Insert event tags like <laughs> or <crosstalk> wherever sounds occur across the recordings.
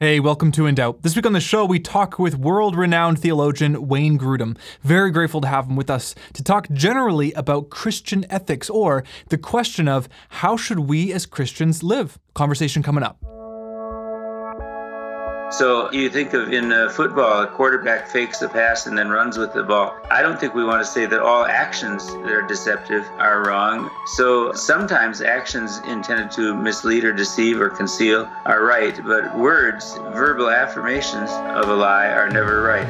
Hey, welcome to In Doubt. This week on the show, we talk with world renowned theologian Wayne Grudem. Very grateful to have him with us to talk generally about Christian ethics or the question of how should we as Christians live? Conversation coming up. So you think of in uh, football, a quarterback fakes the pass and then runs with the ball. I don't think we want to say that all actions that are deceptive are wrong. So sometimes actions intended to mislead or deceive or conceal are right, but words, verbal affirmations of a lie are never right.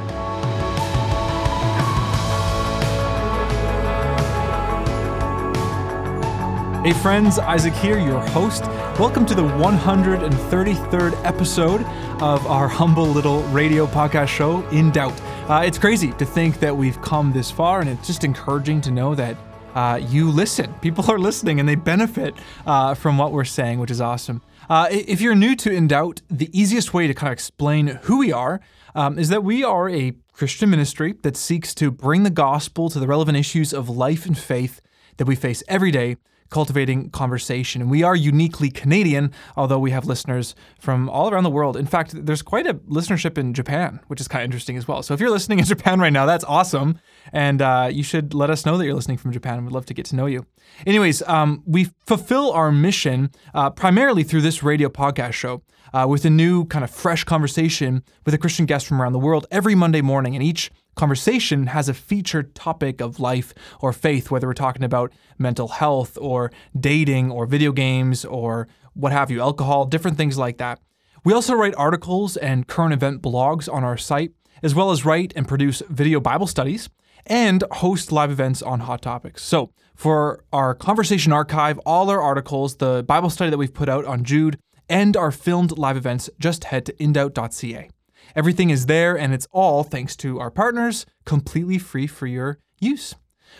Hey friends, Isaac here, your host. Welcome to the 133rd episode of our humble little radio podcast show, In Doubt. Uh, it's crazy to think that we've come this far, and it's just encouraging to know that uh, you listen. People are listening and they benefit uh, from what we're saying, which is awesome. Uh, if you're new to In Doubt, the easiest way to kind of explain who we are um, is that we are a Christian ministry that seeks to bring the gospel to the relevant issues of life and faith that we face every day cultivating conversation. And we are uniquely Canadian, although we have listeners from all around the world. In fact, there's quite a listenership in Japan, which is kind of interesting as well. So if you're listening in Japan right now, that's awesome. And uh, you should let us know that you're listening from Japan. We'd love to get to know you. Anyways, um, we fulfill our mission uh, primarily through this radio podcast show. Uh, with a new kind of fresh conversation with a Christian guest from around the world every Monday morning. And each conversation has a featured topic of life or faith, whether we're talking about mental health or dating or video games or what have you, alcohol, different things like that. We also write articles and current event blogs on our site, as well as write and produce video Bible studies and host live events on hot topics. So, for our conversation archive, all our articles, the Bible study that we've put out on Jude, and our filmed live events, just head to indoubt.ca. Everything is there, and it's all thanks to our partners, completely free for your use.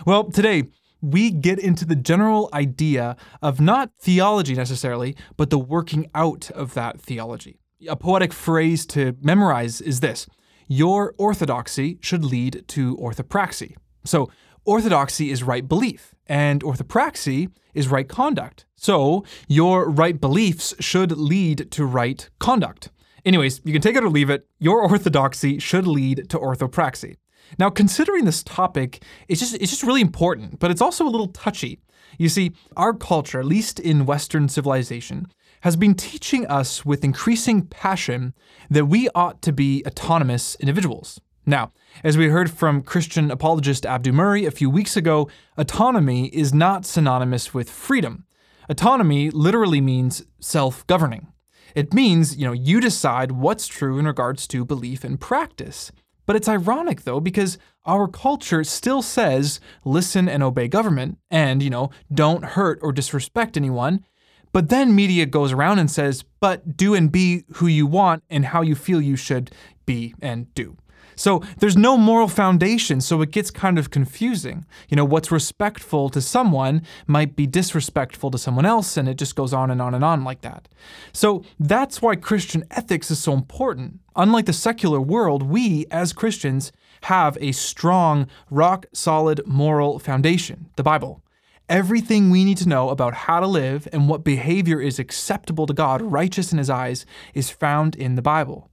Well, today, we get into the general idea of not theology necessarily, but the working out of that theology. A poetic phrase to memorize is this Your orthodoxy should lead to orthopraxy. So, orthodoxy is right belief, and orthopraxy is right conduct. So, your right beliefs should lead to right conduct. Anyways, you can take it or leave it. Your orthodoxy should lead to orthopraxy. Now, considering this topic, it's just it's just really important, but it's also a little touchy. You see, our culture, at least in Western civilization, has been teaching us with increasing passion that we ought to be autonomous individuals. Now, as we heard from Christian apologist Abdu Murray a few weeks ago, autonomy is not synonymous with freedom. Autonomy literally means self governing. It means, you know, you decide what's true in regards to belief and practice. But it's ironic though, because our culture still says listen and obey government and, you know, don't hurt or disrespect anyone. But then media goes around and says, but do and be who you want and how you feel you should be and do. So there's no moral foundation, so it gets kind of confusing. You know, what's respectful to someone might be disrespectful to someone else, and it just goes on and on and on like that. So that's why Christian ethics is so important. Unlike the secular world, we, as Christians, have a strong, rock solid moral foundation, the Bible. Everything we need to know about how to live and what behavior is acceptable to God, righteous in His eyes, is found in the Bible.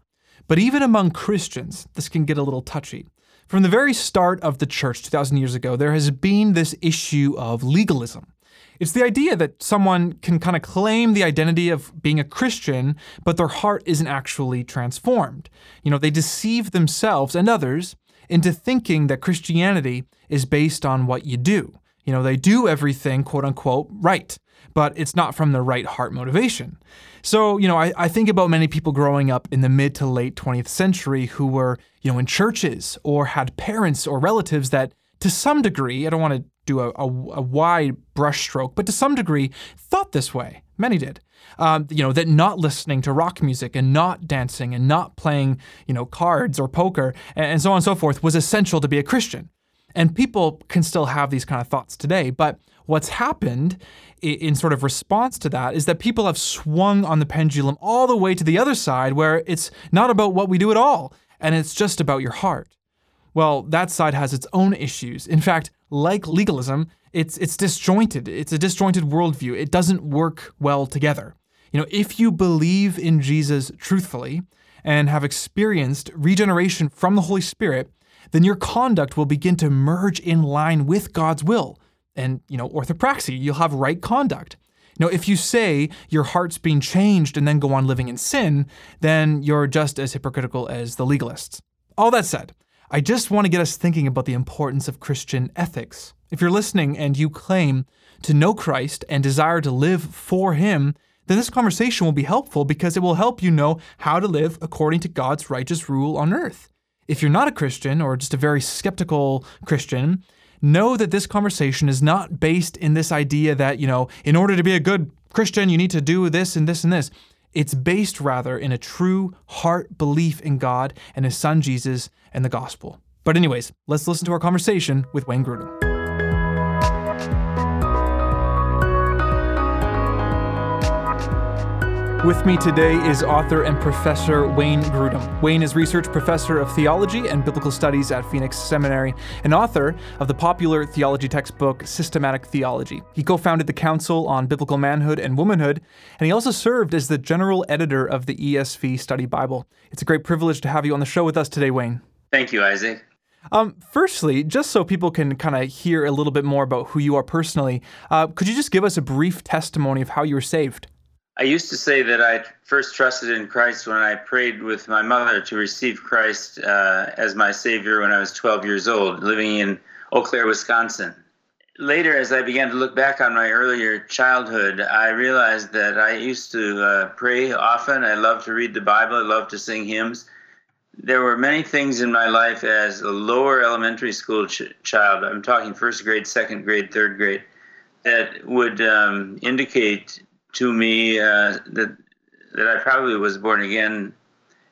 But even among Christians, this can get a little touchy. From the very start of the church 2,000 years ago, there has been this issue of legalism. It's the idea that someone can kind of claim the identity of being a Christian, but their heart isn't actually transformed. You know, they deceive themselves and others into thinking that Christianity is based on what you do. You know, they do everything, quote unquote, right but it's not from the right heart motivation. So, you know, I, I think about many people growing up in the mid to late 20th century who were, you know, in churches or had parents or relatives that, to some degree, I don't want to do a, a, a wide brushstroke, but to some degree, thought this way. Many did. Um, you know, that not listening to rock music and not dancing and not playing, you know, cards or poker and, and so on and so forth was essential to be a Christian. And people can still have these kind of thoughts today. But what's happened in sort of response to that is that people have swung on the pendulum all the way to the other side where it's not about what we do at all and it's just about your heart. Well, that side has its own issues. In fact, like legalism, it's it's disjointed. It's a disjointed worldview. It doesn't work well together. You know, if you believe in Jesus truthfully and have experienced regeneration from the Holy Spirit, then your conduct will begin to merge in line with God's will. And, you know, orthopraxy, you'll have right conduct. Now, if you say your heart's being changed and then go on living in sin, then you're just as hypocritical as the legalists. All that said, I just want to get us thinking about the importance of Christian ethics. If you're listening and you claim to know Christ and desire to live for Him, then this conversation will be helpful because it will help you know how to live according to God's righteous rule on earth. If you're not a Christian or just a very skeptical Christian, know that this conversation is not based in this idea that, you know, in order to be a good Christian, you need to do this and this and this. It's based rather in a true heart belief in God and His Son Jesus and the gospel. But, anyways, let's listen to our conversation with Wayne Grudem. With me today is author and professor Wayne Grudem. Wayne is research professor of theology and biblical studies at Phoenix Seminary and author of the popular theology textbook Systematic Theology. He co founded the Council on Biblical Manhood and Womanhood, and he also served as the general editor of the ESV Study Bible. It's a great privilege to have you on the show with us today, Wayne. Thank you, Isaac. Um, firstly, just so people can kind of hear a little bit more about who you are personally, uh, could you just give us a brief testimony of how you were saved? I used to say that I first trusted in Christ when I prayed with my mother to receive Christ uh, as my Savior when I was 12 years old, living in Eau Claire, Wisconsin. Later, as I began to look back on my earlier childhood, I realized that I used to uh, pray often. I loved to read the Bible, I loved to sing hymns. There were many things in my life as a lower elementary school ch- child, I'm talking first grade, second grade, third grade, that would um, indicate to me uh, that that I probably was born again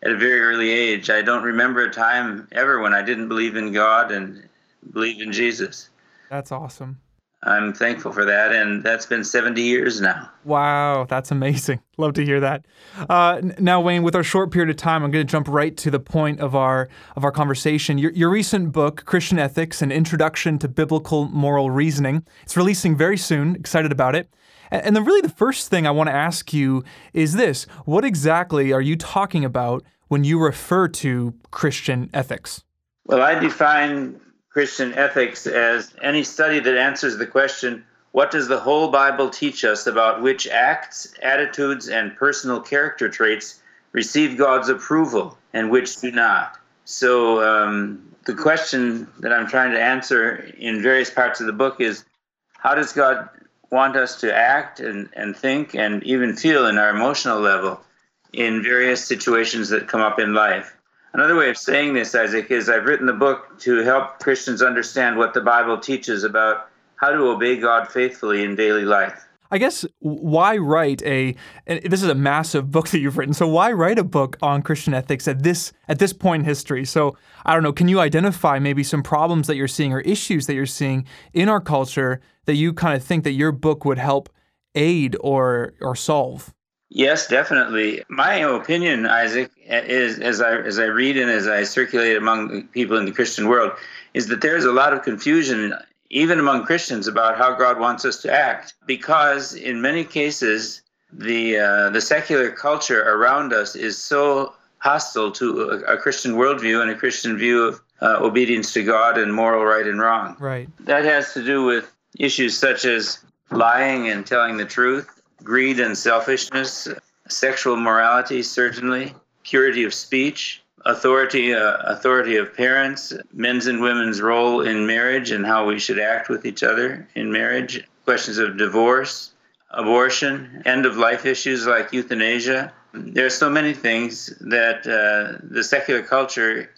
at a very early age. I don't remember a time ever when I didn't believe in God and believe in Jesus. That's awesome. I'm thankful for that, and that's been 70 years now. Wow, that's amazing. <laughs> Love to hear that. Uh, now, Wayne, with our short period of time, I'm going to jump right to the point of our of our conversation. Your, your recent book, Christian Ethics: An Introduction to Biblical Moral Reasoning, it's releasing very soon. Excited about it. And then, really, the first thing I want to ask you is this What exactly are you talking about when you refer to Christian ethics? Well, I define Christian ethics as any study that answers the question what does the whole Bible teach us about which acts, attitudes, and personal character traits receive God's approval and which do not? So, um, the question that I'm trying to answer in various parts of the book is how does God want us to act and, and think and even feel in our emotional level in various situations that come up in life. Another way of saying this, Isaac, is I've written the book to help Christians understand what the Bible teaches about how to obey God faithfully in daily life. I guess why write a this is a massive book that you've written. So why write a book on Christian ethics at this at this point in history? So I don't know, can you identify maybe some problems that you're seeing or issues that you're seeing in our culture that you kind of think that your book would help aid or or solve? Yes, definitely. My opinion, Isaac, is as I as I read and as I circulate among people in the Christian world, is that there's a lot of confusion even among Christians, about how God wants us to act, because in many cases, the uh, the secular culture around us is so hostile to a, a Christian worldview and a Christian view of uh, obedience to God and moral right and wrong. Right. That has to do with issues such as lying and telling the truth, greed and selfishness, sexual morality, certainly, purity of speech, authority uh, authority of parents, men's and women's role in marriage and how we should act with each other in marriage, questions of divorce, abortion, end of life issues like euthanasia. There are so many things that uh, the secular culture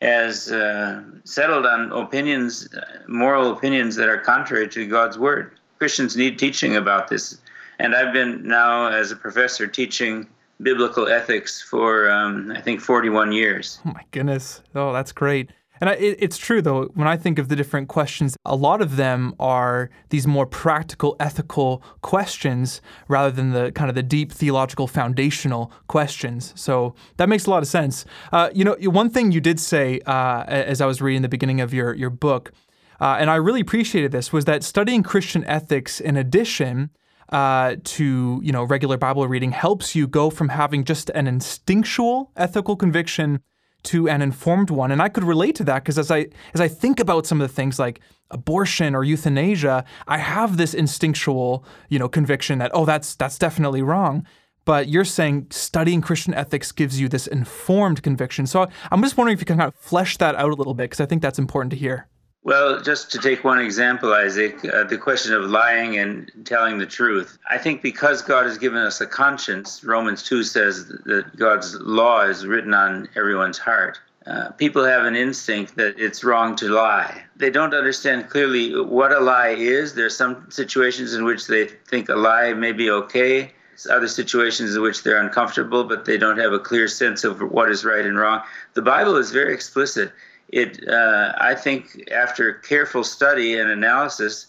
has uh, settled on opinions, moral opinions that are contrary to God's word. Christians need teaching about this. And I've been now, as a professor, teaching biblical ethics for um, I think 41 years. Oh my goodness! Oh, that's great. And I, it, it's true though. When I think of the different questions, a lot of them are these more practical, ethical questions rather than the kind of the deep theological, foundational questions. So that makes a lot of sense. Uh, you know, one thing you did say uh, as I was reading the beginning of your your book, uh, and I really appreciated this, was that studying Christian ethics in addition uh, to you know regular Bible reading helps you go from having just an instinctual ethical conviction to an informed one. And I could relate to that because as I as I think about some of the things like abortion or euthanasia, I have this instinctual, you know, conviction that oh that's that's definitely wrong. But you're saying studying Christian ethics gives you this informed conviction. So I'm just wondering if you can kind of flesh that out a little bit because I think that's important to hear. Well, just to take one example, Isaac, uh, the question of lying and telling the truth. I think because God has given us a conscience, Romans 2 says that God's law is written on everyone's heart. Uh, people have an instinct that it's wrong to lie. They don't understand clearly what a lie is. There are some situations in which they think a lie may be okay, other situations in which they're uncomfortable, but they don't have a clear sense of what is right and wrong. The Bible is very explicit it uh, I think after careful study and analysis,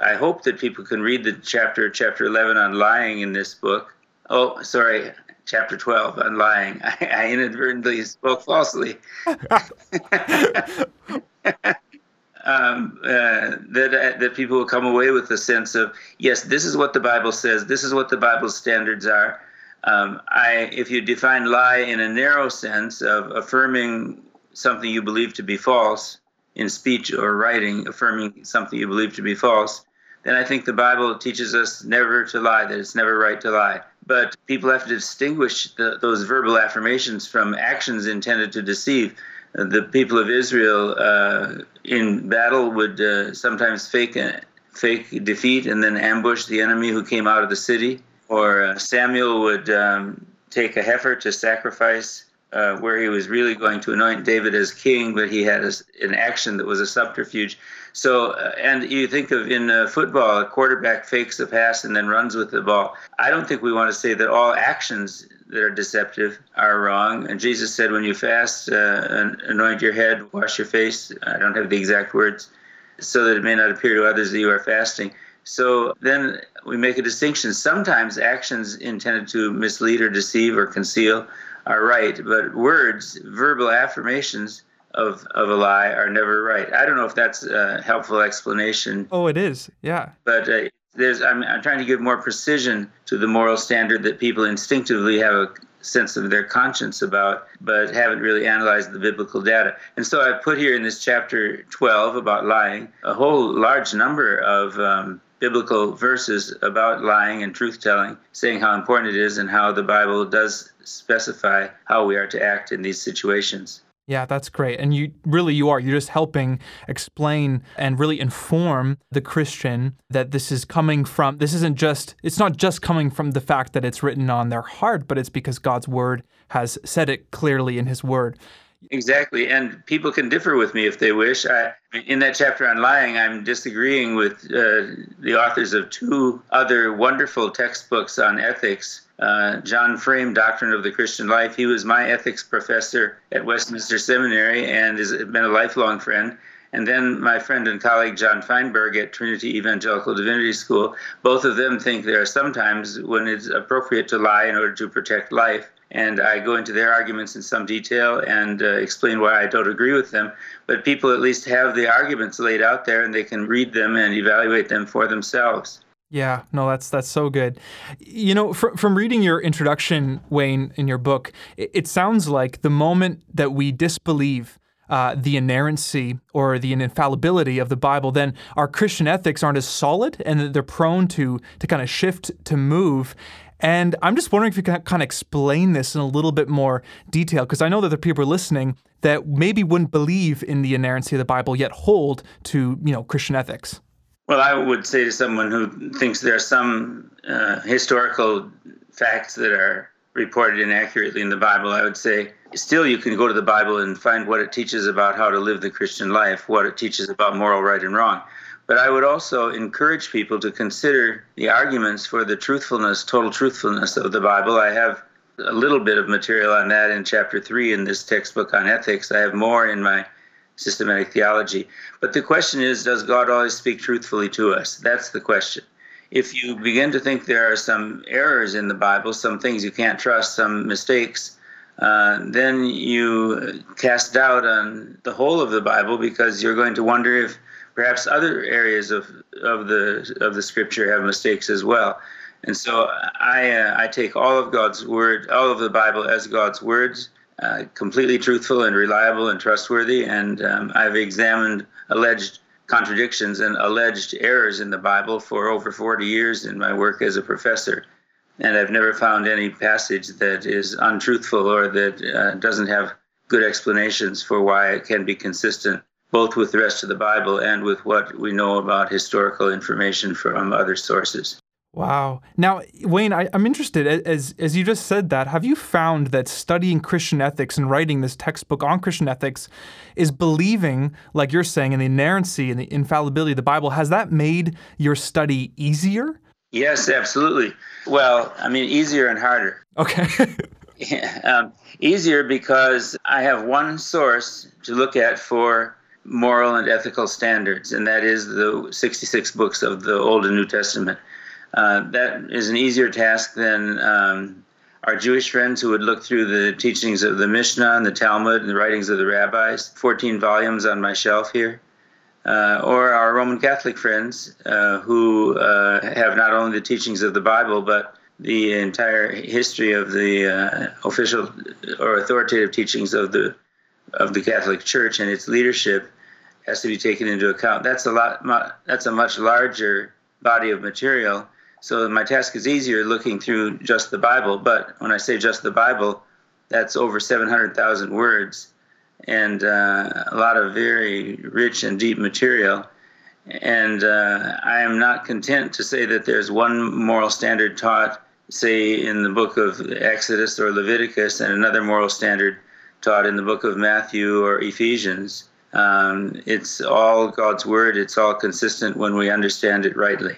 I hope that people can read the chapter chapter 11 on lying in this book. Oh, sorry, chapter 12 on lying. I, <laughs> I inadvertently spoke falsely. <laughs> um, uh, that uh, that people will come away with the sense of yes, this is what the Bible says. This is what the Bible's standards are. Um, I, if you define lie in a narrow sense of affirming something you believe to be false in speech or writing, affirming something you believe to be false, then I think the Bible teaches us never to lie, that it's never right to lie. But people have to distinguish the, those verbal affirmations from actions intended to deceive. The people of Israel uh, in battle would uh, sometimes fake fake defeat and then ambush the enemy who came out of the city. Or uh, Samuel would um, take a heifer to sacrifice uh, where he was really going to anoint David as king, but he had a, an action that was a subterfuge. So, uh, and you think of in uh, football, a quarterback fakes a pass and then runs with the ball. I don't think we want to say that all actions that are deceptive are wrong. And Jesus said, when you fast, uh, anoint your head, wash your face. I don't have the exact words, so that it may not appear to others that you are fasting. So then we make a distinction. Sometimes actions intended to mislead or deceive or conceal are right, but words, verbal affirmations of of a lie are never right. I don't know if that's a helpful explanation. Oh, it is. Yeah. But uh, there's I'm, I'm trying to give more precision to the moral standard that people instinctively have a sense of their conscience about, but haven't really analyzed the biblical data. And so I put here in this chapter 12 about lying a whole large number of um, biblical verses about lying and truth telling, saying how important it is and how the Bible does specify how we are to act in these situations. Yeah, that's great. And you really you are. You're just helping explain and really inform the Christian that this is coming from this isn't just it's not just coming from the fact that it's written on their heart, but it's because God's word has said it clearly in his word. Exactly. And people can differ with me if they wish. I, in that chapter on lying, I'm disagreeing with uh, the authors of two other wonderful textbooks on ethics. Uh, John Frame, Doctrine of the Christian Life. He was my ethics professor at Westminster Seminary and has been a lifelong friend. And then my friend and colleague John Feinberg at Trinity Evangelical Divinity School. Both of them think there are sometimes when it's appropriate to lie in order to protect life and I go into their arguments in some detail and uh, explain why I don't agree with them. But people at least have the arguments laid out there, and they can read them and evaluate them for themselves. Yeah, no, that's that's so good. You know, fr- from reading your introduction, Wayne, in your book, it, it sounds like the moment that we disbelieve uh, the inerrancy or the infallibility of the Bible, then our Christian ethics aren't as solid, and they're prone to to kind of shift to move. And I'm just wondering if you can kind of explain this in a little bit more detail, because I know that there are people listening that maybe wouldn't believe in the inerrancy of the Bible, yet hold to you know Christian ethics. Well, I would say to someone who thinks there are some uh, historical facts that are reported inaccurately in the Bible, I would say still you can go to the Bible and find what it teaches about how to live the Christian life, what it teaches about moral right and wrong. But I would also encourage people to consider the arguments for the truthfulness, total truthfulness of the Bible. I have a little bit of material on that in chapter three in this textbook on ethics. I have more in my systematic theology. But the question is does God always speak truthfully to us? That's the question. If you begin to think there are some errors in the Bible, some things you can't trust, some mistakes, uh, then you cast doubt on the whole of the Bible because you're going to wonder if perhaps other areas of, of the of the scripture have mistakes as well. And so I uh, I take all of God's word, all of the Bible as God's words, uh, completely truthful and reliable and trustworthy. And um, I've examined alleged contradictions and alleged errors in the Bible for over 40 years in my work as a professor. And I've never found any passage that is untruthful or that uh, doesn't have good explanations for why it can be consistent both with the rest of the Bible and with what we know about historical information from other sources. Wow. Now, Wayne, I, am interested as as you just said that. Have you found that studying Christian ethics and writing this textbook on Christian ethics is believing, like you're saying, in the inerrancy and the infallibility of the Bible? Has that made your study easier? Yes, absolutely. Well, I mean, easier and harder. <laughs> Okay. yeah, <laughs> um, easier because I have one source to look at for moral and ethical standards, and that is the 66 books of the Old and New Testament. Uh, that is an easier task than um, our Jewish friends who would look through the teachings of the Mishnah and the Talmud and the writings of the rabbis, 14 volumes on my shelf here, uh, or our Roman Catholic friends uh, who uh, have not only the teachings of the Bible but the entire history of the uh, official or authoritative teachings of the of the Catholic Church and its leadership has to be taken into account. That's a lot. That's a much larger body of material so my task is easier looking through just the Bible. But when I say just the Bible, that's over 700,000 words and uh, a lot of very rich and deep material. And uh, I am not content to say that there's one moral standard taught, say, in the book of Exodus or Leviticus, and another moral standard taught in the book of Matthew or Ephesians. Um, it's all God's word, it's all consistent when we understand it rightly.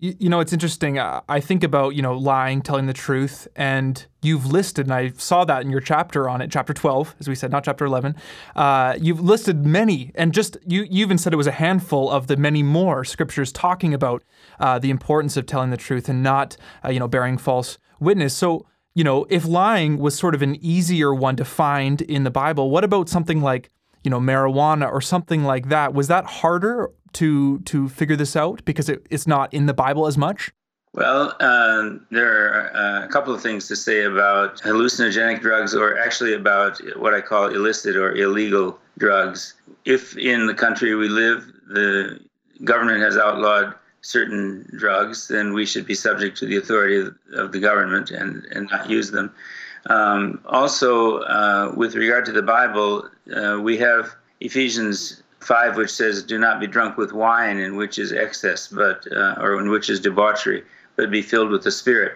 You, you know, it's interesting. I think about, you know, lying, telling the truth, and you've listed, and I saw that in your chapter on it, chapter 12, as we said, not chapter 11. Uh, you've listed many, and just, you, you even said it was a handful of the many more scriptures talking about uh, the importance of telling the truth and not, uh, you know, bearing false witness. So, you know, if lying was sort of an easier one to find in the Bible, what about something like, you know, marijuana or something like that? Was that harder to to figure this out because it, it's not in the Bible as much? Well, uh, there are uh, a couple of things to say about hallucinogenic drugs, or actually about what I call illicit or illegal drugs. If in the country we live, the government has outlawed certain drugs, then we should be subject to the authority of, the government and, and not use them. Um, also, uh, with regard to the Bible, uh, we have Ephesians 5, which says, Do not be drunk with wine, in which is excess, but uh, or in which is debauchery, but be filled with the Spirit.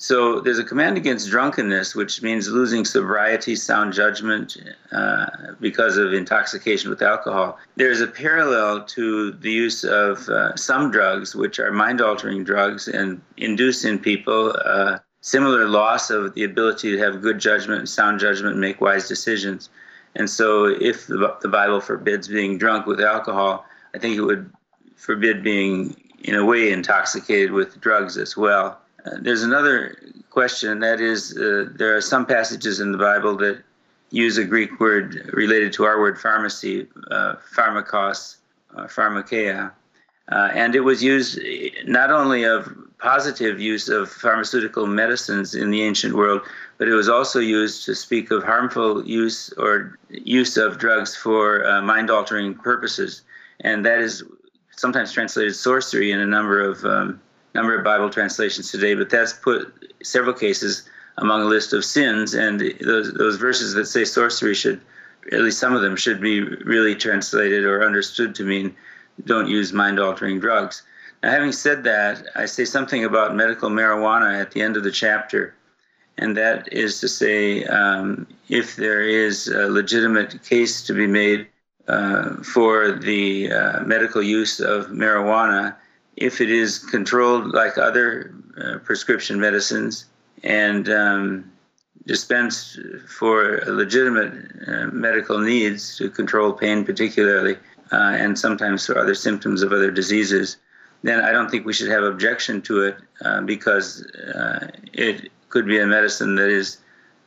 So there's a command against drunkenness, which means losing sobriety, sound judgment uh, because of intoxication with alcohol. There's a parallel to the use of uh, some drugs, which are mind altering drugs and induce in people uh, similar loss of the ability to have good judgment, sound judgment, and make wise decisions. And so, if the Bible forbids being drunk with alcohol, I think it would forbid being, in a way, intoxicated with drugs as well. Uh, there's another question that is, uh, there are some passages in the Bible that use a Greek word related to our word pharmacy, uh, pharmakos, uh, pharmakeia. Uh, and it was used not only of positive use of pharmaceutical medicines in the ancient world, but it was also used to speak of harmful use or use of drugs for uh, mind altering purposes. And that is sometimes translated sorcery in a number of um, number of Bible translations today, but that's put several cases among a list of sins, and those those verses that say sorcery should, at least some of them, should be really translated or understood to mean don't use mind altering drugs. Now, having said that, I say something about medical marijuana at the end of the chapter and that is to say, um, if there is a legitimate case to be made uh, for the uh, medical use of marijuana, if it is controlled like other uh, prescription medicines and um, dispensed for legitimate uh, medical needs to control pain, particularly, uh, and sometimes for other symptoms of other diseases, then I don't think we should have objection to it uh, because it could be a medicine that is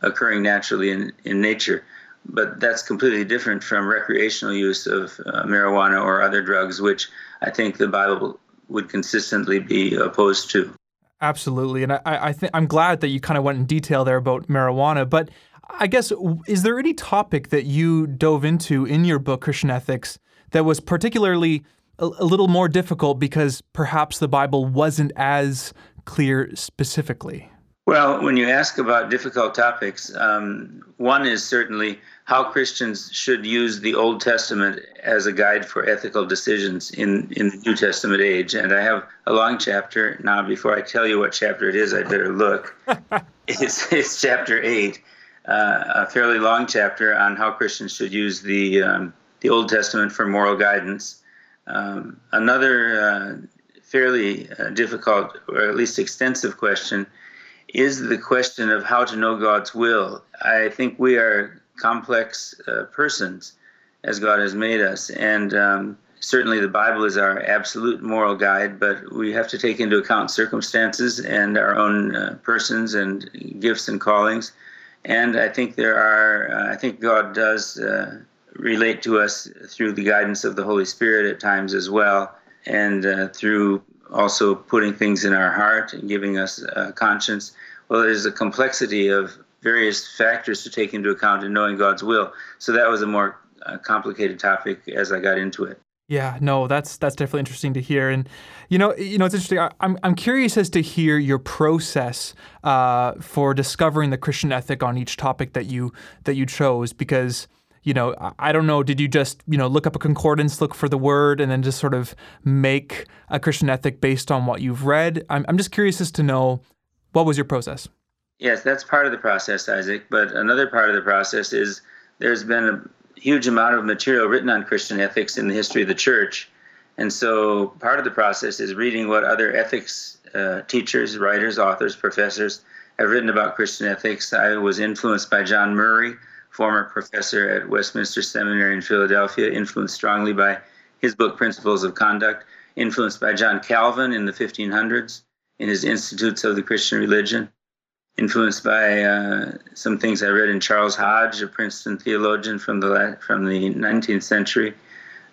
occurring naturally in, in nature. but that's completely different from recreational use of uh, marijuana or other drugs, which I think the Bible would consistently be opposed to. Absolutely, and I, I think I'm glad that you kind of went in detail there about marijuana. But I guess is there any topic that you dove into in your book Christian Ethics that was particularly a, a little more difficult because perhaps the Bible wasn't as clear specifically? Well, when you ask about difficult topics, um, one is certainly how Christians should use the Old Testament as a guide for ethical decisions in, in the New Testament age. And I have a long chapter. Now, before I tell you what chapter it is, I better look. <laughs> it's, it's chapter 8, uh, a fairly long chapter on how Christians should use the, um, the Old Testament for moral guidance. Um, another uh, fairly uh, difficult, or at least extensive question is the question of how to know God's will. I think we are complex uh, persons as God has made us. And um, certainly the Bible is our absolute moral guide, but we have to take into account circumstances and our own uh, persons and gifts and callings. And I think there are, uh, I think God does uh, relate to us through the guidance of the Holy Spirit at times as well, and uh, through also putting things in our heart and giving us a conscience. Well, there's a complexity of various factors to take into account in knowing God's will. So that was a more uh, complicated topic as I got into it. Yeah, no, that's that's definitely interesting to hear, and you know, you know, it's interesting. I, am I'm curious as to hear your process uh, for discovering the Christian ethic on each topic that you that you chose, because you know, I don't know, did you just you know look up a concordance, look for the word, and then just sort of make a Christian ethic based on what you've read? I'm I'm just curious as to know what was your process. Yes, that's part of the process, Isaac. But another part of the process is there's been a huge amount of material written on Christian ethics in the history of the church. And so part of the process is reading what other ethics uh, teachers, writers, authors, professors have written about Christian ethics. I was influenced by John Murray, former professor at Westminster Seminary in Philadelphia, influenced strongly by his book Principles of Conduct, influenced by John Calvin in the 1500s in his Institutes of the Christian Religion, influenced by uh, some things I read in Charles Hodge, a Princeton theologian from the from the 19th century,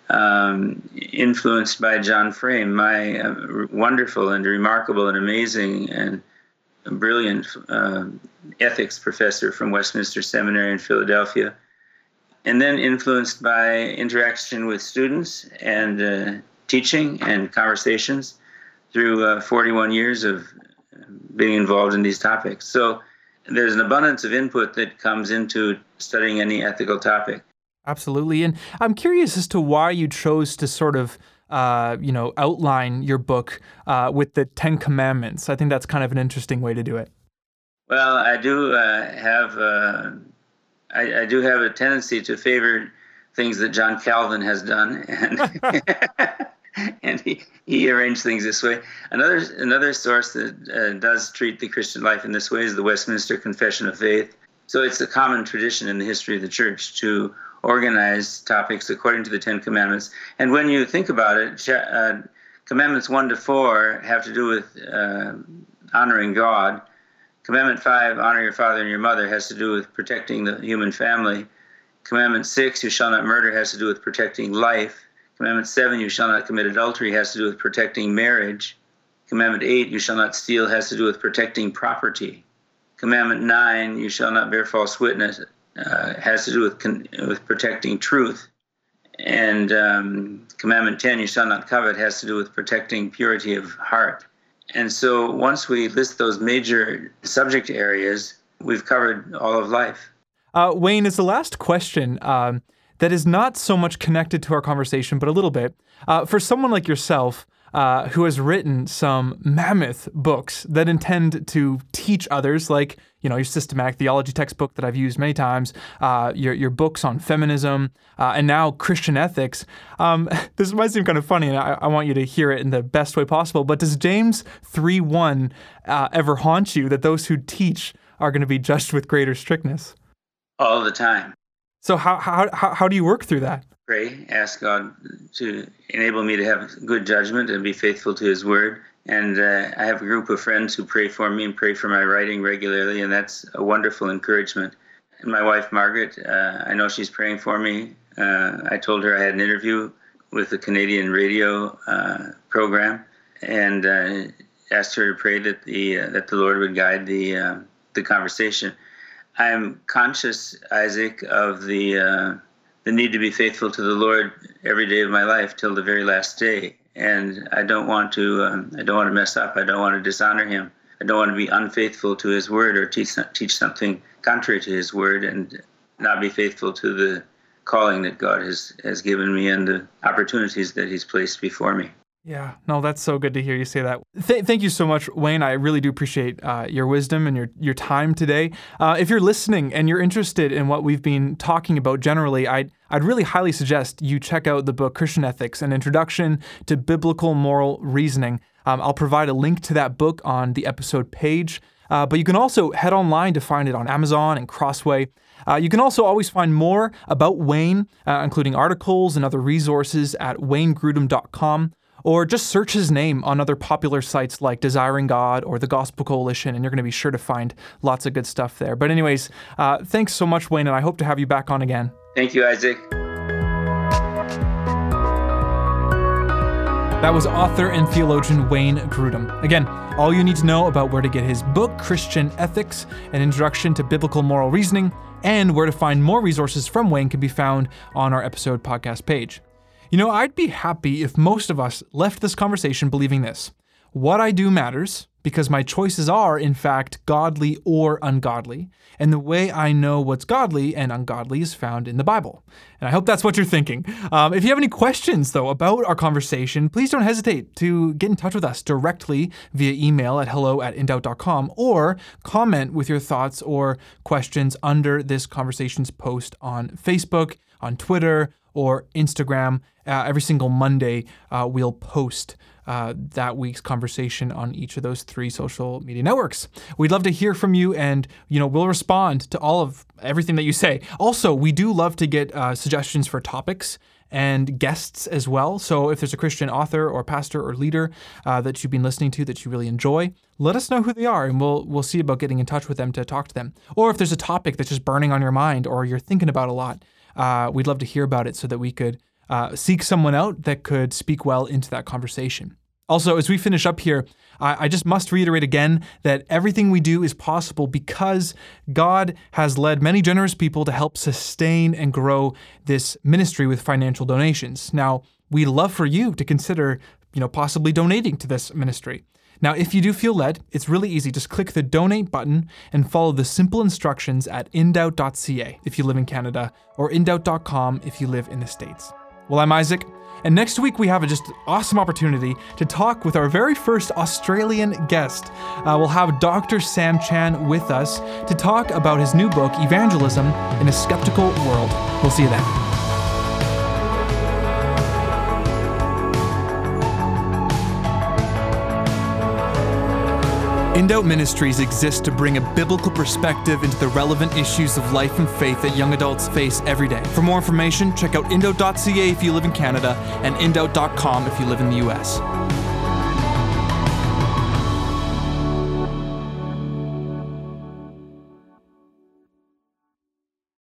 um, influenced by John Frame, my uh, wonderful and remarkable and amazing and brilliant uh, ethics professor from Westminster Seminary in Philadelphia, and then influenced by interaction with students and uh, teaching and conversations through uh, 41 years of being involved in these topics. So there's an abundance of input that comes into studying any ethical topic. Absolutely. And I'm curious as to why you chose to sort of uh, you know, outline your book uh, with the Ten Commandments. I think that's kind of an interesting way to do it. Well, I do uh, have uh, I, I, do have a tendency to favor things that John Calvin has done, and <laughs> <laughs> <laughs> and he, he arranged things this way. Another another source that uh, does treat the Christian life in this way is the Westminster Confession of Faith. So it's a common tradition in the history of the church to organize topics according to the Ten Commandments. And when you think about it, uh, Commandments one to four have to do with uh, honoring God. Commandment five, honor your father and your mother, has to do with protecting the human family. Commandment six, you shall not murder, has to do with protecting life. Commandment 7, you shall not commit adultery, has to do with protecting marriage. Commandment 8, you shall not steal, has to do with protecting property. Commandment 9, you shall not bear false witness, uh, has to do with, con- with protecting truth. And um, Commandment 10, you shall not covet, has to do with protecting purity of heart. And so once we list those major subject areas, we've covered all of life. Uh, Wayne, is the last question. Um, that is not so much connected to our conversation, but a little bit. Uh, for someone like yourself, uh, who has written some mammoth books that intend to teach others, like you know your systematic theology textbook that I've used many times, uh, your your books on feminism, uh, and now Christian ethics. Um, <laughs> this might seem kind of funny, and I, I, want you to hear it in the best way possible. But does James three one uh, ever haunt you that those who teach are going to be judged with greater strictness? All the time. So how how how, do you work through that? Pray, ask God to enable me to have good judgment and be faithful to His Word. And uh, I have a group of friends who pray for me and pray for my writing regularly, and that's a wonderful encouragement. and my wife Margaret. Uh, I know she's praying for me. Uh, I told her I had an interview with the Canadian radio uh, program, and uh, asked her to pray that the uh, that the Lord would guide the the conversation. I'm conscious, Isaac, of the the need to be faithful to the Lord every day of my life till the very last day, and I don't want to um, I don't want to mess up. I don't want to dishonor Him. I don't want to be unfaithful to His word or teach teach something contrary to His word and not be faithful to the calling that God has has given me and the opportunities that He's placed before me. Yeah, no, that's so good to hear you say that. Th- thank you so much, Wayne. I really do appreciate uh, your wisdom and your your time today. Uh, if you're listening and you're interested in what we've been talking about generally, I'd I'd really highly suggest you check out the book Christian Ethics: An Introduction to Biblical Moral Reasoning. Um, I'll provide a link to that book on the episode page. Uh, but you can also head online to find it on Amazon and Crossway. Uh, you can also always find more about Wayne, uh, including articles and other resources at waynegrudem.com or just search his name on other popular sites like Desiring God or the Gospel Coalition, and you're going to be sure to find lots of good stuff there. But, anyways, uh, thanks so much, Wayne, and I hope to have you back on again. Thank you, Isaac. That was author and theologian Wayne Grudem. Again, all you need to know about where to get his book, Christian Ethics An Introduction to Biblical Moral Reasoning, and where to find more resources from Wayne can be found on our episode podcast page. You know, I'd be happy if most of us left this conversation believing this. What I do matters because my choices are, in fact, godly or ungodly, and the way I know what's godly and ungodly is found in the Bible. And I hope that's what you're thinking. Um, if you have any questions, though, about our conversation, please don't hesitate to get in touch with us directly via email at hello at indoubt.com or comment with your thoughts or questions under this conversation's post on Facebook, on Twitter, or Instagram. Uh, every single Monday, uh, we'll post uh, that week's conversation on each of those three social media networks. We'd love to hear from you, and you know we'll respond to all of everything that you say. Also, we do love to get uh, suggestions for topics and guests as well. So if there's a Christian author or pastor or leader uh, that you've been listening to that you really enjoy, let us know who they are, and we'll we'll see about getting in touch with them to talk to them. Or if there's a topic that's just burning on your mind or you're thinking about a lot uh, we'd love to hear about it so that we could uh, seek someone out that could speak well into that conversation. Also, as we finish up here, I, I just must reiterate again that everything we do is possible because God has led many generous people to help sustain and grow this ministry with financial donations. Now, we'd love for you to consider, you know, possibly donating to this ministry. Now, if you do feel led, it's really easy. Just click the donate button and follow the simple instructions at indoubt.ca if you live in Canada or indoubt.com if you live in the States. Well, I'm Isaac, and next week we have a just awesome opportunity to talk with our very first Australian guest. Uh, we'll have Dr. Sam Chan with us to talk about his new book, Evangelism in a Skeptical World. We'll see you then. InDoubt Ministries exists to bring a biblical perspective into the relevant issues of life and faith that young adults face every day. For more information, check out indoubt.ca if you live in Canada and indoubt.com if you live in the US.